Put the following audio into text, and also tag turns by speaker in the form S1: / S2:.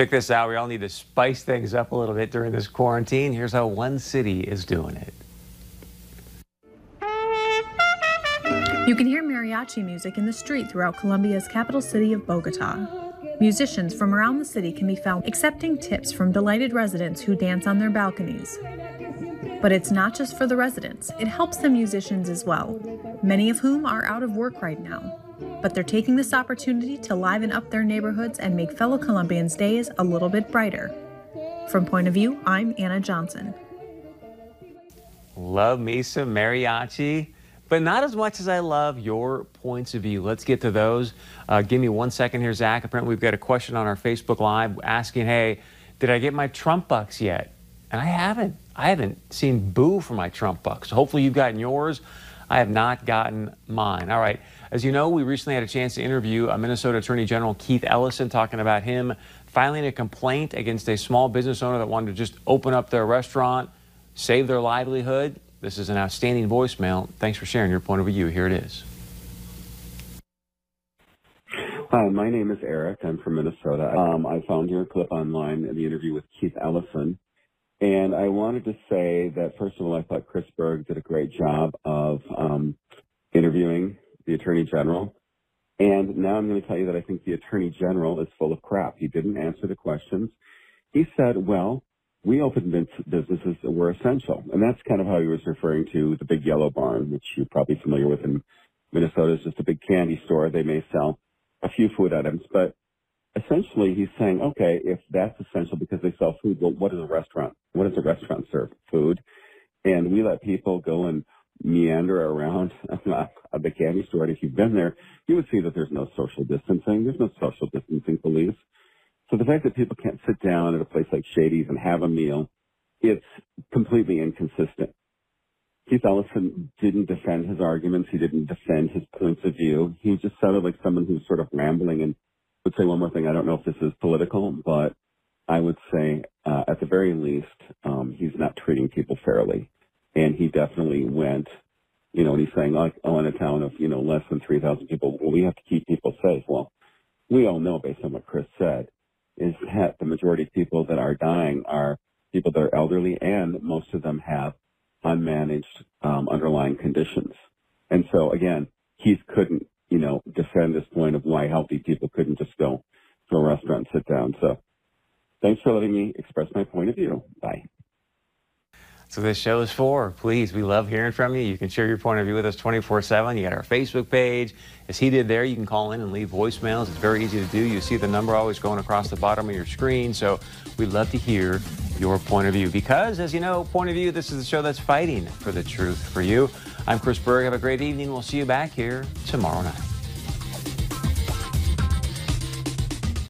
S1: Check this out. We all need to spice things up a little bit during this quarantine. Here's how one city is doing it.
S2: You can hear mariachi music in the street throughout Colombia's capital city of Bogota. Musicians from around the city can be found accepting tips from delighted residents who dance on their balconies. But it's not just for the residents, it helps the musicians as well, many of whom are out of work right now. But they're taking this opportunity to liven up their neighborhoods and make fellow Colombians' days a little bit brighter. From Point of View, I'm Anna Johnson.
S1: Love me some mariachi, but not as much as I love your points of view. Let's get to those. Uh, give me one second here, Zach. Apparently, we've got a question on our Facebook Live asking, hey, did I get my Trump bucks yet? And I haven't. I haven't seen boo for my Trump bucks. Hopefully you've gotten yours. I have not gotten mine. All right. As you know, we recently had a chance to interview a Minnesota Attorney General Keith Ellison talking about him filing a complaint against a small business owner that wanted to just open up their restaurant, save their livelihood. This is an outstanding voicemail. Thanks for sharing your point of view. Here it is.
S3: Hi, my name is Eric. I'm from Minnesota. Um, I found your clip online in the interview with Keith Ellison. And I wanted to say that, first of all, I thought Chris Berg did a great job of um, interviewing the Attorney General. And now I'm going to tell you that I think the Attorney General is full of crap. He didn't answer the questions. He said, well, we opened businesses that were essential. And that's kind of how he was referring to the Big Yellow Barn, which you're probably familiar with in Minnesota. It's just a big candy store. They may sell a few food items, but essentially he's saying, okay, if that's essential because they sell food, well, what is a restaurant? What does a restaurant serve? Food. And we let people go and meander around the candy store. And if you've been there, you would see that there's no social distancing. There's no social distancing police. So the fact that people can't sit down at a place like Shady's and have a meal, it's completely inconsistent. Keith Ellison didn't defend his arguments. He didn't defend his points of view. He just sounded like someone who's sort of rambling and would say one more thing. I don't know if this is political, but I would say uh, at the very least, um, he's not treating people fairly. And he definitely went, you know, and he's saying, like, oh, in a town of, you know, less than 3,000 people, well, we have to keep people safe. Well, we all know based on what Chris said, is that the majority of people that are dying are people that are elderly and most of them have unmanaged um, underlying conditions. And so again, he couldn't you know, defend this point of why healthy people couldn't just go to a restaurant and sit down. So thanks for letting me express my point of view. Bye.
S1: So this show is for. Please, we love hearing from you. You can share your point of view with us 24-7. You got our Facebook page. As he did there, you can call in and leave voicemails. It's very easy to do. You see the number always going across the bottom of your screen. So we'd love to hear your point of view. Because, as you know, Point of View, this is the show that's fighting for the truth for you. I'm Chris Berg. Have a great evening. We'll see you back here tomorrow night.